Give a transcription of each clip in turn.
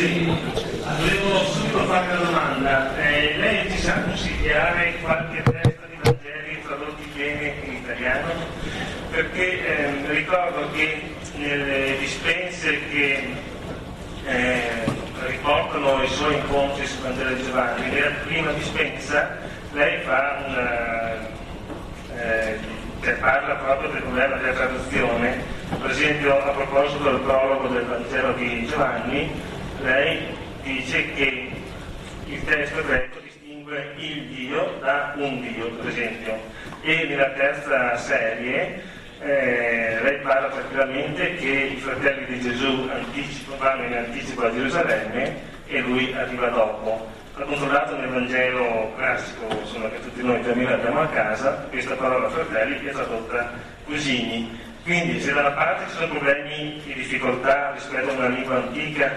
Sì, volevo subito fare una domanda. Eh, lei ci sa consigliare qualche testa di Vangeli tradotti bene in italiano? Perché eh, ricordo che nelle dispense che eh, riportano i suoi incontri sul Vangelo di Giovanni, nella prima dispensa lei fa una, eh, che parla proprio del problema della traduzione. Per esempio, a proposito del prologo del Vangelo di Giovanni, lei dice che il testo greco distingue il Dio da un Dio, per esempio. E nella terza serie eh, lei parla tranquillamente che i fratelli di Gesù anticipo, vanno in anticipo a Gerusalemme e lui arriva dopo. Ha controllato nel Vangelo classico, insomma, che tutti noi termina abbiamo a casa, questa parola fratelli è tradotta cugini. Quindi se da una parte ci sono problemi di difficoltà rispetto a una lingua antica,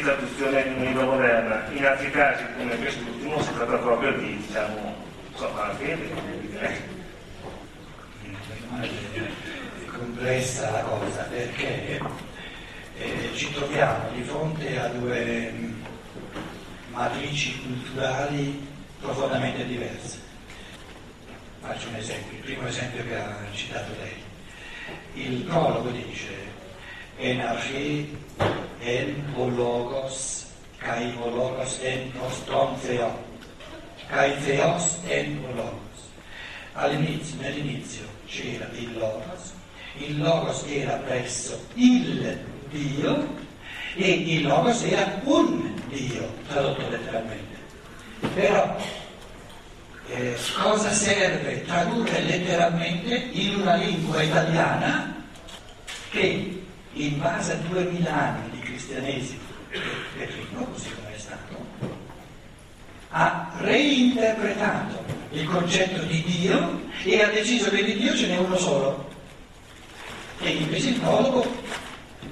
traduzione in lingua moderna, in altri casi, come quest'ultimo, si tratta proprio di, diciamo, insomma, fede, direi è complessa la cosa perché eh, ci troviamo di fronte a due mh, matrici culturali profondamente diverse. Faccio un esempio, il primo esempio che ha citato lei. Il prologo dice Enarche en ologos kai ologos en nostron theo kai theos en ologos all'inizio, nell'inizio c'era il Logos, il Logos era presso il Dio e il Logos era un Dio, tradotto letteralmente. Però eh, cosa serve tradurre letteralmente in una lingua italiana che in base a duemila anni cristianesimo, declino, così come è stato, ha reinterpretato il concetto di Dio e ha deciso che di Dio ce n'è uno solo. E invece il teologo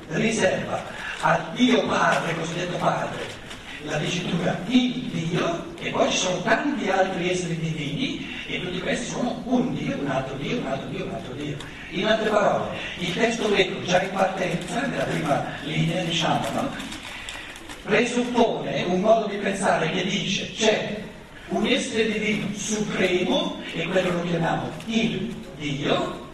riserva a Dio Padre, cosiddetto Padre, la dicitura il Dio e poi ci sono tanti altri esseri divini e tutti questi sono un Dio, un altro Dio, un altro Dio, un altro Dio. In altre parole, il testo greco già in partenza, nella prima linea, diciamo, no? presuppone un modo di pensare che dice c'è un essere divino supremo, e quello lo chiamiamo il Dio,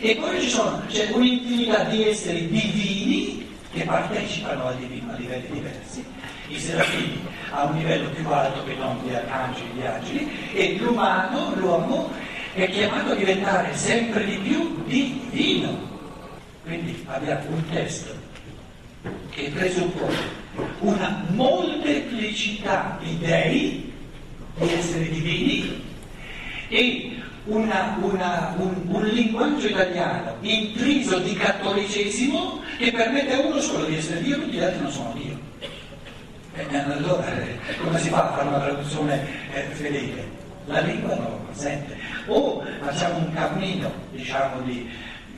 e poi ci sono, c'è un'infinità di esseri divini che partecipano al divino a livelli diversi, i serafini a un livello più alto che non gli arcangeli, gli angeli, e l'umano, l'uomo, è chiamato a diventare sempre di più divino. Quindi abbiamo un testo che presuppone una molteplicità di dei, di esseri divini, e una, una, un, un, linguaggio italiano intriso di cattolicesimo che permette a uno solo di essere Dio, tutti gli altri non sono Dio. E allora eh, come si fa a fare una traduzione eh, fedele? La lingua non lo consente. O facciamo un cammino, diciamo, di,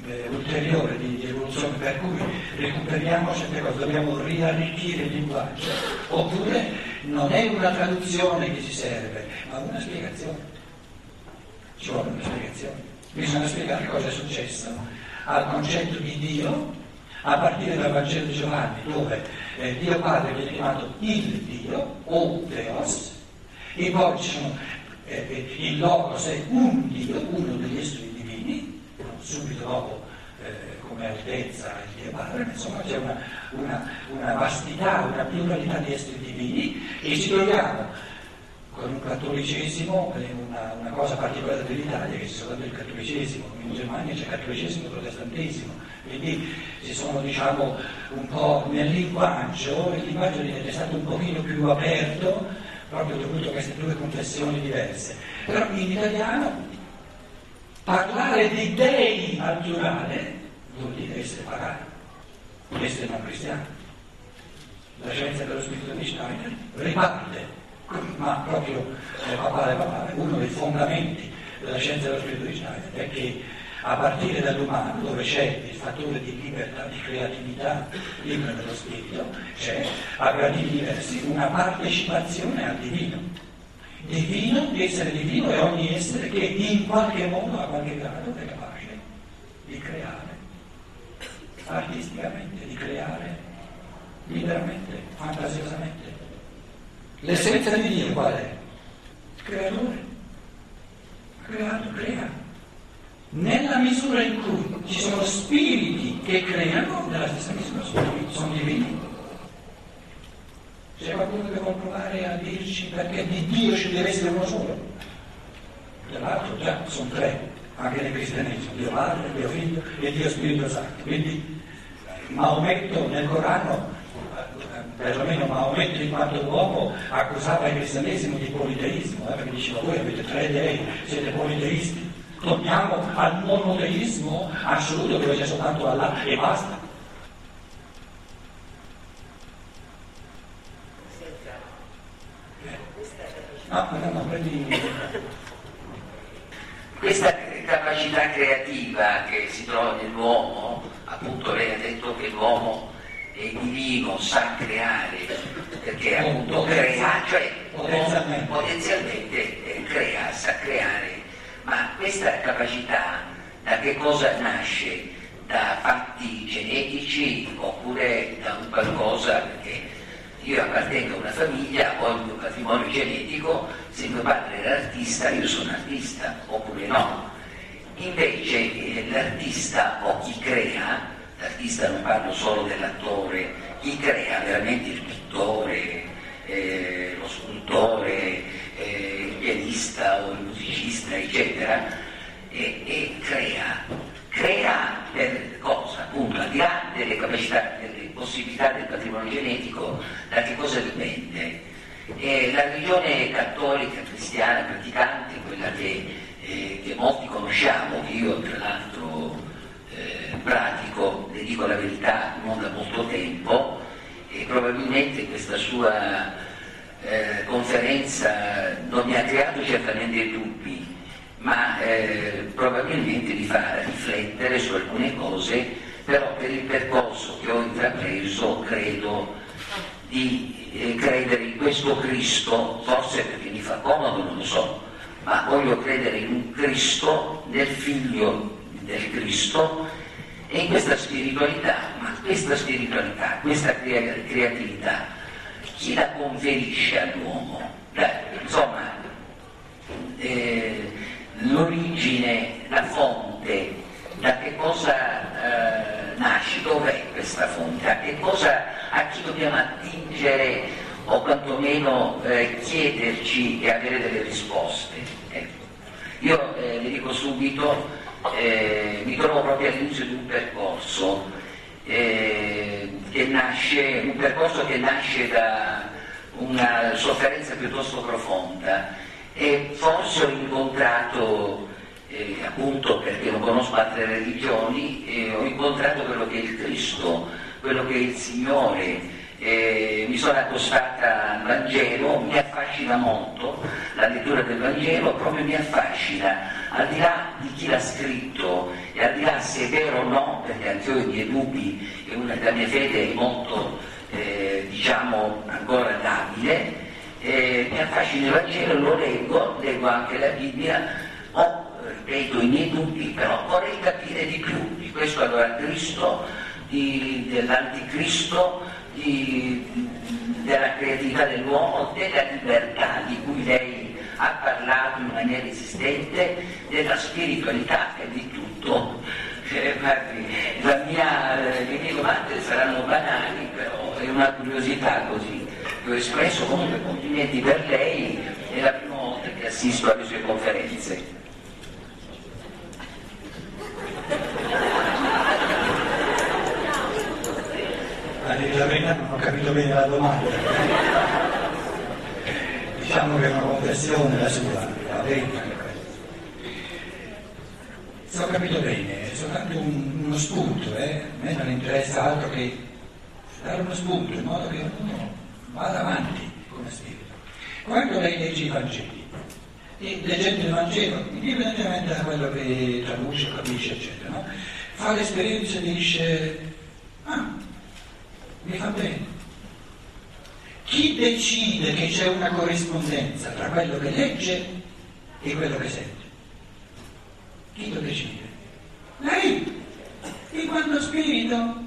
eh, ulteriore di, di, evoluzione per cui recuperiamo certe cose, dobbiamo riarricchire il linguaggio, oppure non è una traduzione che ci serve, ma una spiegazione. Ci vuole una spiegazione. Bisogna spiegare cosa è successo al concetto di Dio a partire dal Vangelo di Giovanni, dove eh, Dio Padre viene chiamato il Dio o Deos, e poi ci eh il Logos è un Dio, uno degli esseri divini, subito dopo eh, come altezza il Dio Padre, insomma c'è una, una, una, vastità, una pluralità di esseri divini e ci troviamo con un cattolicesimo, una, una cosa particolare dell'Italia, che c'è soltanto il cattolicesimo, in Germania c'è cattolicesimo e protestantesimo, quindi ci sono diciamo un po' nel linguaggio, il linguaggio è stato un pochino più aperto proprio dovuto a queste due confessioni diverse. Però in italiano Parlare di dei al plurale vuol dire essere pagani, essere non cristiani. La scienza dello spirito di Schneider riparte, ma proprio eh, papale papale, uno dei fondamenti della scienza dello spirito Schneider è che a partire dall'umano, dove c'è il fattore di libertà, di creatività libera dello spirito, c'è a gradi diversi una partecipazione al divino divino, essere divino è ogni essere che in qualche modo, a qualche grado, è capace di creare, artisticamente, di creare liberamente, fantasiosamente. L'essenza di Dio qual è? Creatore. Ha creato, crea. Nella misura in cui ci sono spiriti che creano, nella stessa misura sono, sono divini. C'è qualcuno che vuole provare a dirci perché di Dio ci deve essere uno solo? Dell'altro già sono tre, anche nel cristianesimo, Dio Padre, Dio Figlio e Dio Spirito Santo. Quindi Maometto nel Corano, perlomeno Maometto in quanto uomo, accusava il cristianesimo di politeismo, eh, perché diceva voi avete tre dei, siete politeisti. Torniamo al monoteismo assoluto dove c'è soltanto Allah e basta. No, no, no, prendi... Questa capacità creativa che si trova nell'uomo, appunto lei ha detto che l'uomo è divino, sa creare, perché appunto crea, cioè potenzialmente eh, crea, sa creare, ma questa capacità da che cosa nasce? Da fatti genetici oppure da un qualcosa che io appartengo a una famiglia, ho il mio patrimonio genetico, se mio padre era artista io sono artista, oppure no. Invece eh, l'artista o chi crea, l'artista non parlo solo dell'attore, chi crea veramente il pittore, eh, lo scultore, eh, il pianista o il musicista, eccetera, e, e crea, crea per cosa? Appunto, al di là delle capacità, delle possibilità del patrimonio genetico, da che cosa dipende? E la religione cattolica, cristiana, praticante, quella che, eh, che molti conosciamo, che io tra l'altro eh, pratico, le dico la verità, non da molto tempo, e probabilmente questa sua eh, conferenza non mi ha creato certamente dubbi, ma eh, probabilmente mi fa riflettere su alcune cose, però per il percorso che ho intrapreso credo di eh, credere in questo Cristo, forse perché mi fa comodo, non lo so, ma voglio credere in un Cristo, nel figlio del Cristo e questa spiritualità, ma questa spiritualità, questa creatività, chi la conferisce all'uomo? Beh, insomma, eh, l'origine, la fonte, da che cosa eh, nasce, dov'è questa fonte, a che cosa, a chi dobbiamo attingere o quantomeno eh, chiederci e avere delle risposte. Ecco. Io eh, le dico subito, eh, mi trovo proprio all'inizio di un percorso eh, nasce, un percorso che nasce da una sofferenza piuttosto profonda e forse ho incontrato, eh, appunto perché non conosco altre religioni, eh, ho incontrato quello che è il Cristo, quello che è il Signore, eh, mi sono accostata al Vangelo, mi affascina molto la lettura del Vangelo, proprio mi affascina, al di là di chi l'ha scritto e al di là se è vero o no, perché anche io ho i miei dubbi e una, la mia fede è molto, eh, diciamo, ancora labile, eh, mi affascina il Vangelo, lo leggo, leggo anche la Bibbia, ho, ripeto, i miei dubbi, però vorrei capire di più di questo allora Cristo, di, dell'anticristo, di, della creatività dell'uomo, della libertà di cui lei ha parlato in maniera esistente, della spiritualità e di tutto. Eh, la mia, le mie domande saranno banali, però è una curiosità così che ho espresso, comunque complimenti per lei, è la prima volta che assisto alle sue conferenze. A dire la verità non ho capito bene la domanda. Diciamo che è una conversione la sua, la verità. Se ho capito bene, è soltanto un, uno spunto, eh? a me non interessa altro che dare uno spunto in modo che uno vada avanti come spirito. Quando lei legge i Vangeli, e leggendo il Vangelo, indipendentemente da quello che traduce, capisce, eccetera, no? fa l'esperienza e dice, mi fa bene. Chi decide che c'è una corrispondenza tra quello che legge e quello che sente? Chi lo decide? Lei, in quanto spirito.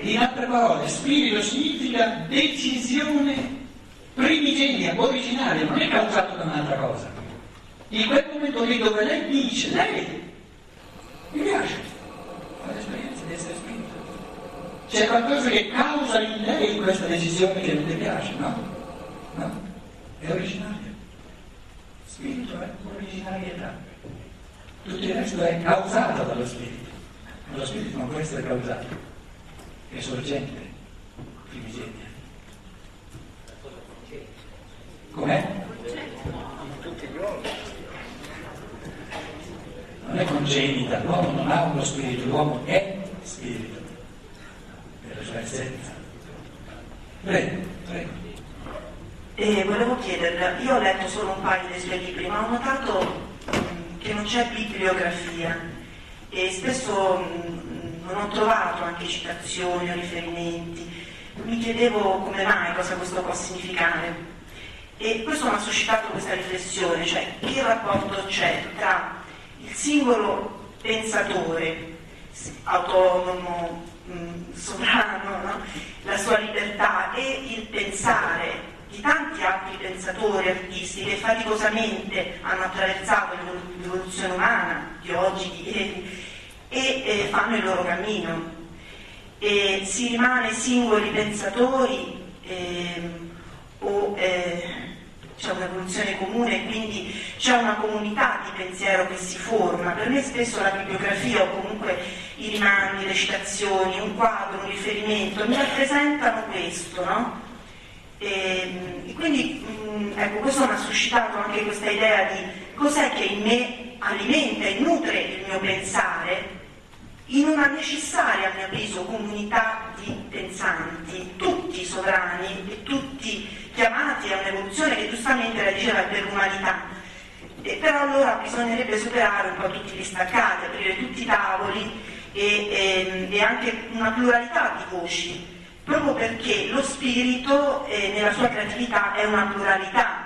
In altre parole, spirito significa decisione primigenia, originaria, non è causato da un'altra cosa. In quel momento lì dove lei dice, lei mi piace, fa l'esperienza di essere spirito. C'è qualcosa che causa in lei questa decisione che non le piace, no? No? È originaria. Spirito è originarietà. Tutto il resto è causato dallo spirito. Ma lo spirito non può essere causato, è sorgente, primigenia. Com'è? Non è congenita, l'uomo non ha uno spirito, l'uomo è spirito, per la sua essenza. Prego, prego. E volevo chiederle, io ho letto solo un paio dei suoi libri, ma ho notato mh, che non c'è bibliografia e spesso mh, non ho trovato anche citazioni o riferimenti. Mi chiedevo come mai, cosa questo può significare. E questo mi ha suscitato questa riflessione, cioè che rapporto c'è tra il singolo pensatore autonomo, mh, sovrano, no? la sua libertà e il pensare di tanti altri pensatori, artisti che faticosamente hanno attraversato l'evoluzione umana di oggi, di ieri e eh, fanno il loro cammino. E si rimane singoli pensatori eh, o eh, c'è un'evoluzione comune e quindi c'è una comunità di pensiero che si forma. Per me spesso la bibliografia o comunque i rimandi, le citazioni, un quadro, un riferimento mi rappresentano questo, no? E, e quindi mh, ecco, questo mi ha suscitato anche questa idea di cos'è che in me alimenta e nutre il mio pensare in una necessaria, a mio avviso, comunità di pensanti, tutti sovrani e tutti chiamati a un'evoluzione che giustamente la diceva per l'umanità. E però allora bisognerebbe superare un po' tutti gli staccati, aprire tutti i tavoli e, e, e anche una pluralità di voci proprio perché lo spirito eh, nella sua creatività è una pluralità,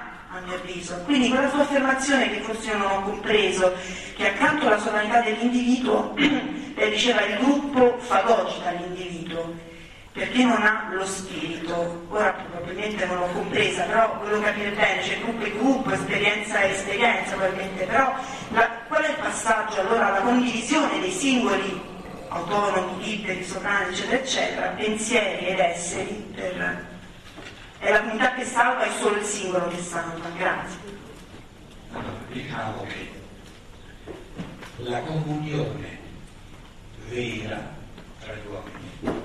mio avviso. Quindi quella sua affermazione che forse non ho compreso, che accanto alla sovranità dell'individuo, lei diceva il gruppo fagocita l'individuo, perché non ha lo spirito. Ora probabilmente non l'ho compresa, però volevo capire bene, c'è gruppo e gruppo, esperienza e esperienza probabilmente, però la, qual è il passaggio allora alla condivisione dei singoli autonomi, liberi, sovrani, eccetera, eccetera, pensieri ed esseri per... È la comunità che salva, è solo il singolo che salva. Grazie. Allora, diciamo che la comunione vera tra gli uomini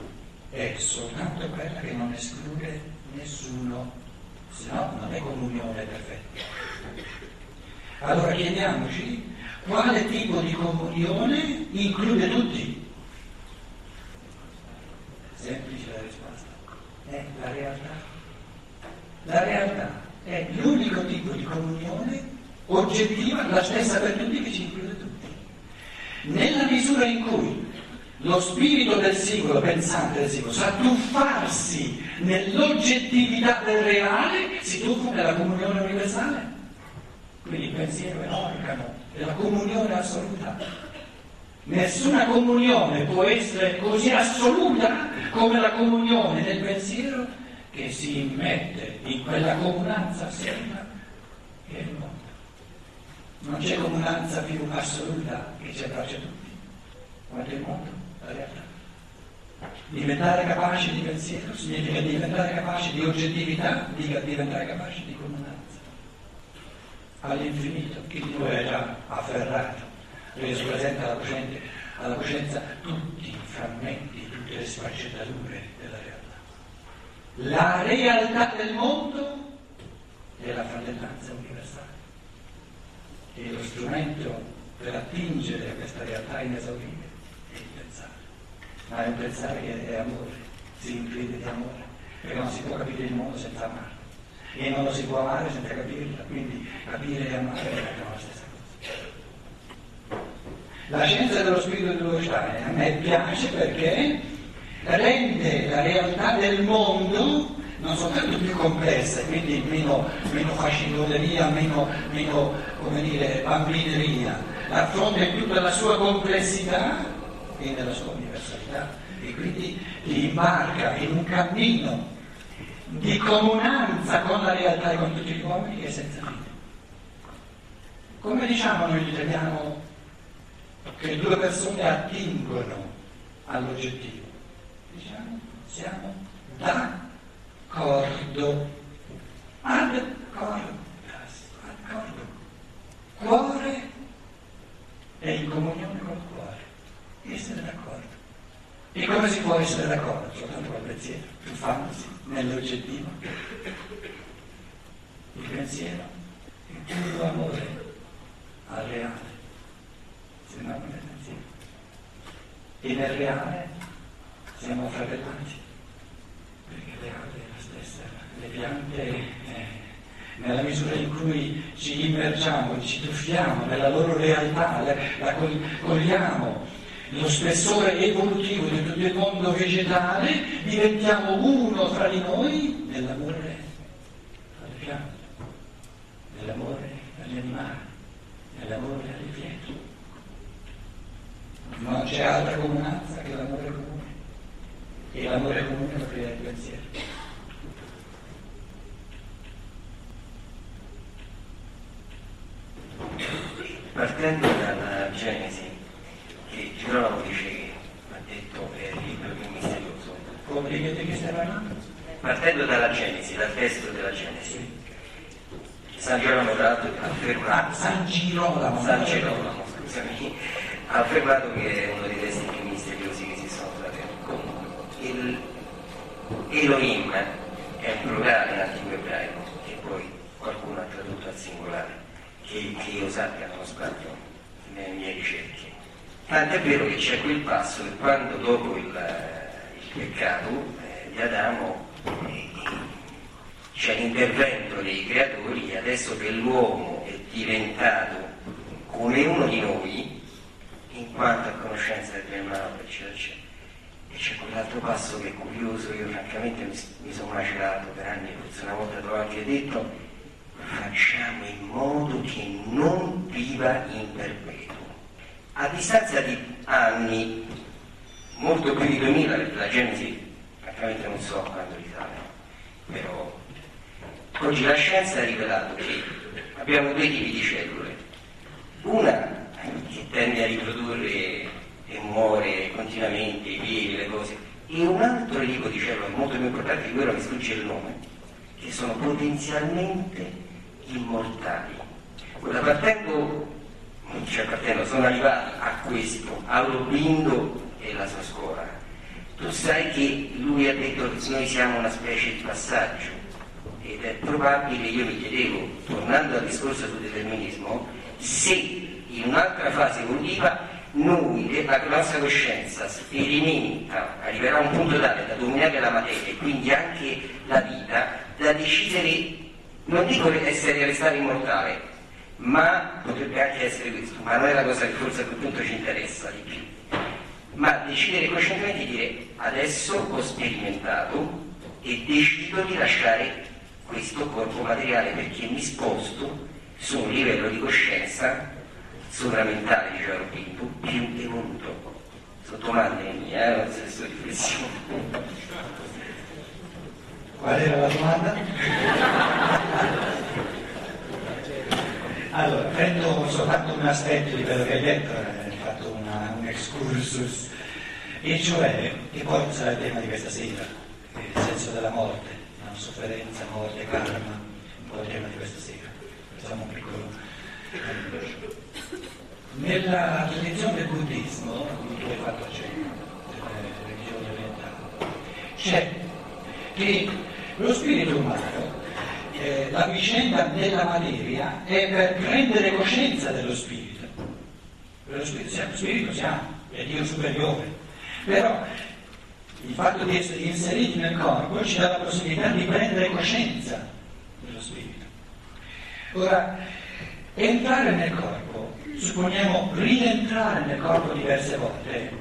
è soltanto quella che non esclude nessuno, se no non è comunione perfetta. Allora chiediamoci quale tipo di comunione include tutti. Semplice la risposta. È la realtà. La realtà è l'unico tipo di comunione oggettiva, la stessa per tutti, che ci include tutti. Nella misura in cui lo spirito del singolo, pensante del singolo, sa tuffarsi nell'oggettività del reale, si tuffa nella comunione universale. Quindi il pensiero è l'organo della comunione assoluta. Nessuna comunione può essere così assoluta come la comunione del pensiero che si immette in quella comunanza assieme che è il mondo. Non c'è comunanza più assoluta che ci abbraccia tutti, quanto il mondo, la realtà. Diventare capaci di pensiero significa diventare capaci di oggettività, diventare capaci di comunanza. All'infinito, chi di noi è già afferrato reso presente alla coscienza, alla coscienza tutti i frammenti, tutte le sfaccettature. La realtà del mondo è la fratellanza universale. E lo strumento per attingere a questa realtà inesauribile è il pensare. Ma è un pensare che è amore, si inclide di amore, perché non si può capire il mondo senza amare. E non lo si può amare senza capirlo, quindi capire e amare è la stessa cosa. La scienza dello spirito di Dolostein a me piace perché rende la realtà del mondo non soltanto più complessa, quindi meno, meno faciloneria, meno, meno come dire, bambineria, affronta in tutta la sua complessità e nella sua universalità. e quindi ti imbarca in un cammino di comunanza con la realtà e con tutti gli uomini che è senza fine. Come diciamo noi italiano che due persone attingono all'oggettivo? Diciamo, siamo d'accordo, ad cordas, d'accordo. Cuore è in comunione col cuore, essere d'accordo. E come si può essere d'accordo? Soltanto col pensiero, tuffandosi nell'oggettivo. Il pensiero è puro amore al reale, se no non è pensiero. E nel reale siamo fratellati, perché il reale è la stessa. Le piante, eh, nella misura in cui ci immergiamo, ci tuffiamo nella loro realtà, la, la cogliamo lo spessore evolutivo di tutto il mondo vegetale, diventiamo uno fra di noi nell'amore alle piante, nell'amore agli animali, nell'amore alle pietre. Non c'è altra comunanza che l'amore comune. E l'amore comune lo crea il pensiero. Partendo dalla Genesi, che Girolamo dice che ha detto è il libro più misterioso. Come ripete che stai parlando? Partendo dalla Genesi, dal testo della Genesi, San Girolamo tra l'altro ha affermato, Ah, San Girolamo. San Girolamo, scusami, ha affermato che è uno dei testi più misteriosi che esistono sulla Terra. Il Elohim è un plurale in antico ebraico, che poi qualcuno ha tradotto al singolare, che, io sappia non sbaglio nelle mie ricerche. Tant'è vero che c'è quel passo che quando dopo il, il peccato eh, di Adamo eh, c'è l'intervento dei creatori adesso che l'uomo è diventato come uno di noi, in quanto a conoscenza del bene male, eccetera, eccetera. E c'è quell'altro passo che è curioso, io francamente mi, mi sono macerato per anni, forse una volta l'ho anche detto, facciamo in modo che non viva in perpetuo. A distanza di anni, molto più di 2000, perché la Genesi francamente non so quando risale, però oggi la scienza ha rivelato che abbiamo due tipi di cellule. Una che tende a riprodurre e muore continuamente, i piedi, le cose, e un altro tipo di cellule molto più importante di quello mi sfugge il nome, che sono potenzialmente immortali. Ora partendo cioè partendo, sono arrivato a questo, a Aurobindo e la sua scuola. Tu sai che lui ha detto che noi siamo una specie di passaggio ed è probabile, io mi chiedevo, tornando al discorso sul determinismo, se in un'altra fase evolutiva noi, la nostra coscienza sperimenta, arriverà a un punto tale da dominare la materia e quindi anche la vita, da decidere, non dico essere restare immortale, ma potrebbe anche essere questo, ma non è la cosa che forse a quel punto ci interessa di più. Ma decidere coscientemente di dire adesso ho sperimentato e decido di lasciare questo corpo materiale perché mi sposto su un livello di coscienza sovramentale, diceva Rubinto, più evoluto. Sono domande mie, eh, nel senso riflessione. Qual era la domanda? Allora, prendo soltanto un aspetto di quello che hai detto, hai fatto una, un excursus, e cioè, che poi sarà il tema di questa sera, il senso della morte, no? sofferenza, morte, karma, un po' il tema di questa sera. Facciamo un piccolo. Nella tradizione del buddismo, come tu hai fatto accenno, delle religioni orientali, c'è che lo spirito umano eh, la vicenda della materia è per prendere coscienza dello spirito. Lo spirito, siamo, spirito siamo, è Dio superiore. Però il fatto di essere inseriti nel corpo ci dà la possibilità di prendere coscienza dello spirito. Ora, entrare nel corpo, supponiamo rientrare nel corpo diverse volte,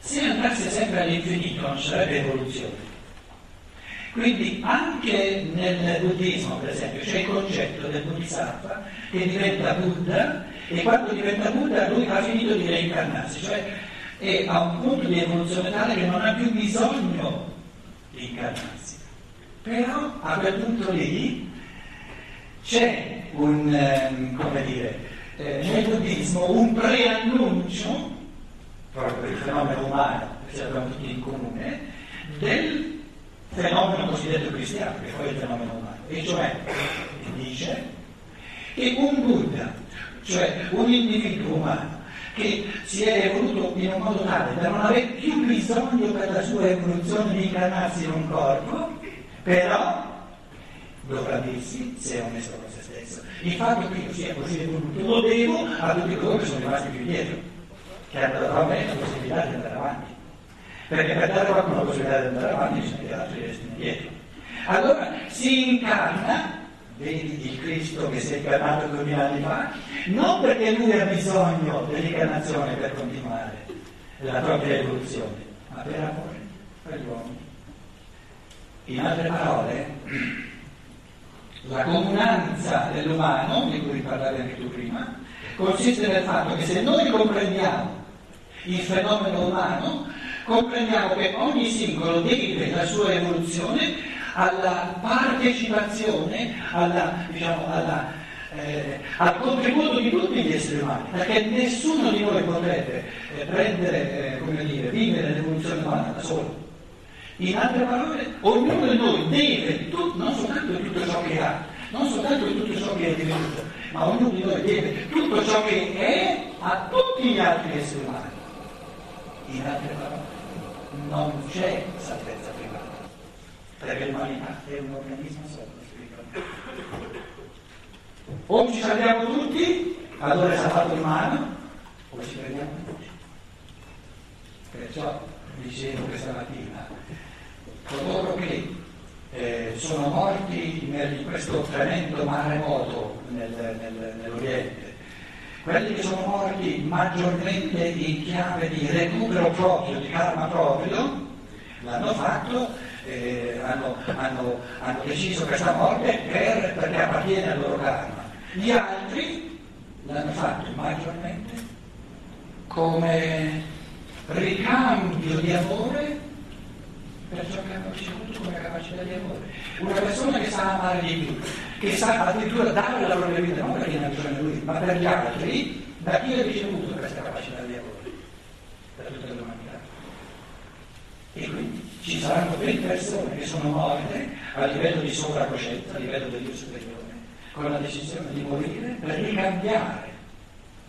se andasse sempre all'infinito non sarebbe evoluzione. Quindi anche nel buddismo, per esempio, c'è il concetto del bodhisattva che diventa Buddha e quando diventa Buddha lui ha finito di reincarnarsi, cioè è a un punto di evoluzione tale che non ha più bisogno di incarnarsi. Però a quel punto lì c'è un, ehm, come dire, eh, nel buddismo un preannuncio, proprio del fenomeno umano, che ce l'abbiamo tutti in comune, del fenomeno cosiddetto cristiano, che poi è il fenomeno umano, e cioè dice che un Buddha, cioè un individuo umano, che si è evoluto in un modo tale da non avere più bisogno per la sua evoluzione di incarnarsi in un corpo, però dovrà dirsi se è onesto con se stesso. Il fatto che io sia così evoluto lo devo a tutti coloro che sono rimasti più dietro, che hanno la possibilità di andare avanti. Perché per dare qualcuno la possibilità di andare avanti bisogna che altri restino indietro. Allora si incarna vedi il Cristo che si è incarnato duemila anni fa, non perché lui ha bisogno dell'incarnazione per continuare la propria evoluzione, ma per amore per gli uomini. In altre parole, la comunanza dell'umano, di cui parlavi anche tu prima, consiste nel fatto che se noi comprendiamo il fenomeno umano, comprendiamo che ogni singolo deve la sua evoluzione alla partecipazione, alla, diciamo, alla, eh, al contributo di tutti gli esseri umani, perché nessuno di noi potrebbe eh, prendere, eh, come dire, vivere l'evoluzione umana da solo. In altre parole, ognuno di noi deve, tut, non soltanto tutto ciò che ha, non soltanto tutto ciò che è divenuto, ma ognuno di noi deve tutto ciò che è a tutti gli altri esseri umani. In altre parole, non c'è salvezza privata, perché l'umanità è un organismo spirituale. O ci salviamo tutti, allora è stato umano, o ci prendiamo tutti. Perciò dicevo questa mattina, coloro che eh, sono morti in questo tremendo maremoto nel, nel, nell'Oriente, quelli che sono morti maggiormente in chiave di recupero proprio, di karma proprio, l'hanno fatto, eh, hanno, hanno, hanno, deciso questa morte per, perché appartiene al loro karma. Gli altri l'hanno fatto maggiormente come ricambio di amore per ciò che hanno ricevuto come capacità di amore. Una persona che sa amare di più, che sa addirittura dare la propria vita, non perché ha bisogno lui, ma per gli altri, da chi ha ricevuto questa capacità di amore? Da tutta l'umanità. E quindi ci saranno 20 persone che sono morte a livello di sovracoscienza, a livello del Dio superiore, con la decisione di morire per ricambiare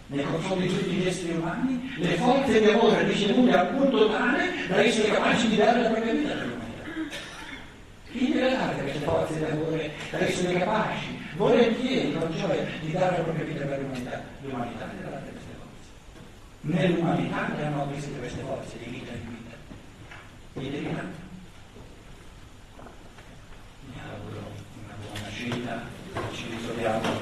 nei confronti di tutti gli esseri umani le forze di amore ricevute al punto tale da essere capaci di dare la propria vita all'umanità. Queste forze di amore da essere capaci, volentieri, con gioia, di dare la propria vita per l'umanità? L'umanità deve dare queste forze. Nell'umanità le hanno acquisite queste forze di vita in vita. Mi devi Mi auguro una buona scelta, ci ritroviamo